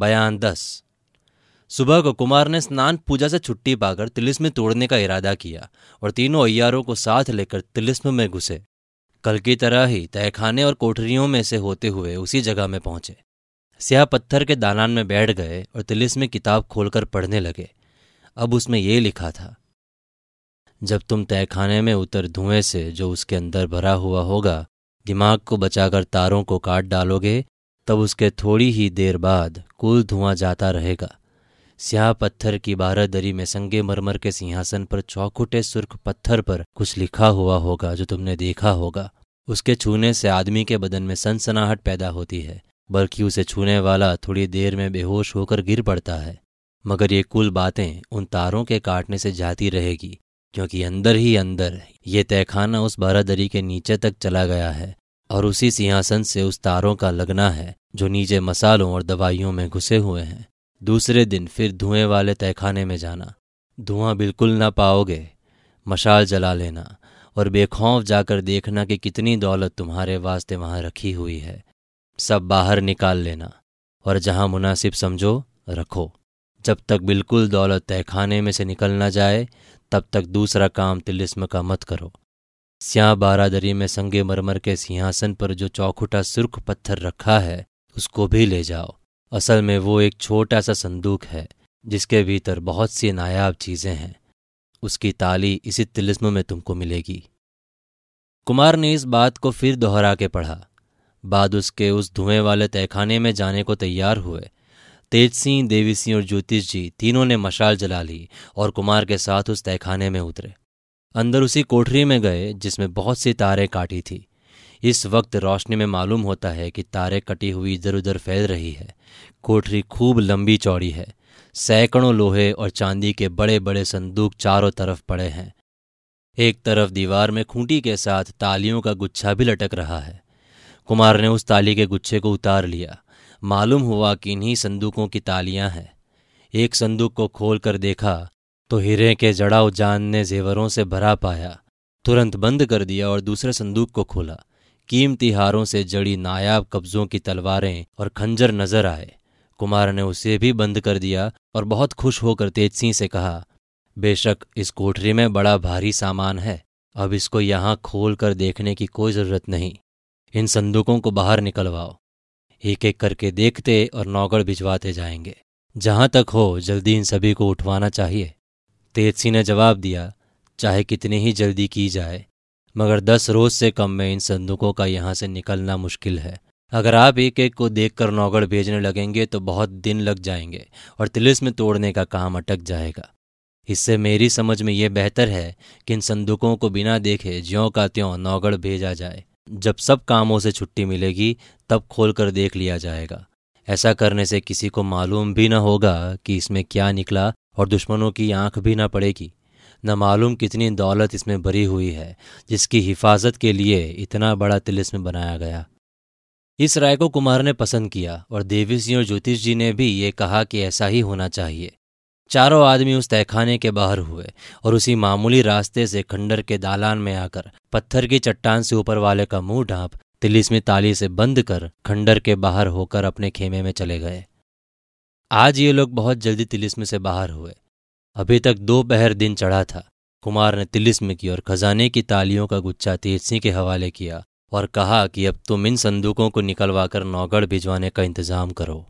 बयान दस। सुबह को कुमार ने स्नान पूजा से छुट्टी पाकर तिलिस्म तोड़ने का इरादा किया और तीनों अयारों को साथ लेकर तिलिस्म में घुसे। कल की तरह ही तहखाने और कोठरियों में से होते हुए उसी जगह में पहुँचे। स्याह पत्थर के दालान में बैठ गए और तिलिस्म किताब खोलकर पढ़ने लगे। अब उसमें ये लिखा था, जब तुम तहखाने में उतर धुएँ से जो उसके अंदर भरा हुआ होगा, दिमाग को बचाकर तारों को काट डालोगे तब उसके थोड़ी ही देर बाद कुल धुआँ जाता रहेगा। स्याह पत्थर की बारहदरी में संगे मरमर के सिंहासन पर चौखुटे सुर्ख पत्थर पर कुछ लिखा हुआ होगा जो तुमने देखा होगा। उसके छूने से आदमी के बदन में सनसनाहट पैदा होती है, बल्कि उसे छूने वाला थोड़ी देर में बेहोश होकर गिर पड़ता है। मगर ये कुल बातें उन तारों के काटने से जाती रहेगी, क्योंकि अंदर ही अंदर ये तहखाना उस बारादरी के नीचे तक चला गया है। और उसी सिंहासन से उस तारों का लगना है, जो नीचे मसालों और दवाइयों में घुसे हुए हैं। दूसरे दिन फिर धुएँ वाले तहखाने में जाना। धुआँ बिल्कुल ना पाओगे। मशाल जला लेना और बेखौफ जाकर देखना कि कितनी दौलत तुम्हारे वास्ते वहाँ रखी हुई है। सब बाहर निकाल लेना और जहाँ मुनासिब समझो, रखो। जब तक बिल्कुल दौलत तहखाने में से निकल ना जाए, तब तक दूसरा काम तिलिस्म का मत करो। स्याह बारादरी में संगे मरमर के सिंहासन पर जो चौखुटा सुर्ख पत्थर रखा है, उसको भी ले जाओ। असल में वो एक छोटा सा संदूक है, जिसके भीतर बहुत सी नायाब चीज़ें हैं। उसकी ताली इसी तिलिस्म में तुमको मिलेगी। कुमार ने इस बात को फिर दोहरा के पढ़ा। बाद उसके उस धुएँ वाले तहखाने में जाने को तैयार हुए। तेज सिंह देवी सिंह और ज्योतिष जी तीनों ने मशाल जला ली और कुमार के साथ उस तहखाने में उतरे। अंदर उसी कोठरी में गए जिसमें बहुत सी तारें काटी थी। इस वक्त रोशनी में मालूम होता है कि तारे कटी हुई इधर उधर फैल रही है। कोठरी खूब लंबी चौड़ी है। सैकड़ों लोहे और चांदी के बड़े बड़े संदूक चारों तरफ़ पड़े हैं। एक तरफ़ दीवार में खूंटी के साथ तालियों का गुच्छा भी लटक रहा है। कुमार ने उस ताली के गुच्छे को उतार लिया। मालूम हुआ कि इन्हीं संदूकों की तालियाँ हैं। एक संदूक को खोल कर देखा तो हीरे के जड़ाव जान ने जेवरों से भरा पाया, तुरंत बंद कर दिया और दूसरे संदूक को खोला। कीमती हारों से जड़ी नायाब कब्जों की तलवारें और खंजर नज़र आए। कुमार ने उसे भी बंद कर दिया और बहुत खुश होकर तेज सिंह से कहा, बेशक इस कोठरी में बड़ा भारी सामान है। अब इसको यहाँ खोल कर देखने की कोई ज़रूरत नहीं। इन संदूकों को बाहर निकलवाओ। एक एक करके देखते और नौगढ़ भिजवाते जाएँगे। जहाँ तक हो, जल्दी इन सभी को उठवाना चाहिए। तेज सिंह ने जवाब दिया, चाहे कितनी ही जल्दी की जाए, मगर दस रोज से कम में इन संदूकों का यहाँ से निकलना मुश्किल है। अगर आप एक एक को देखकर नौगढ़ भेजने लगेंगे तो बहुत दिन लग जाएँगे और तिलिस में तोड़ने का काम अटक जाएगा। इससे मेरी समझ में यह बेहतर है कि इन संदूकों को बिना देखे ज्यों का त्यों नौगढ़ भेजा जाए। जब सब कामों से छुट्टी मिलेगी, तब खोलकर देख लिया जाएगा। ऐसा करने से किसी को मालूम भी न होगा कि इसमें क्या निकला और दुश्मनों की आँख भी न पड़ेगी। न मालूम कितनी दौलत इसमें भरी हुई है, जिसकी हिफाजत के लिए इतना बड़ा तिलिस्म बनाया गया। इस राय को कुमार ने पसंद किया और देवी सिंह और ज्योतिष जी ने भी ये कहा कि ऐसा ही होना चाहिए। चारों आदमी उस तहखाने के बाहर हुए और उसी मामूली रास्ते से खंडर के दालान में आकर पत्थर की चट्टान से ऊपर वाले का मुँह ढांप तिलिस्मी ताली से बंद कर खंडर के बाहर होकर अपने खेमे में चले गए। आज ये लोग बहुत जल्दी तिलिस्म से बाहर हुए। अभी तक दोपहर दिन चढ़ा था। कुमार ने तिलिस्म की और खजाने की तालियों का गुच्छा तेज सिंह के हवाले किया और कहा कि अब तुम इन संदूकों को निकलवाकर नौगढ़ भिजवाने का इंतज़ाम करो।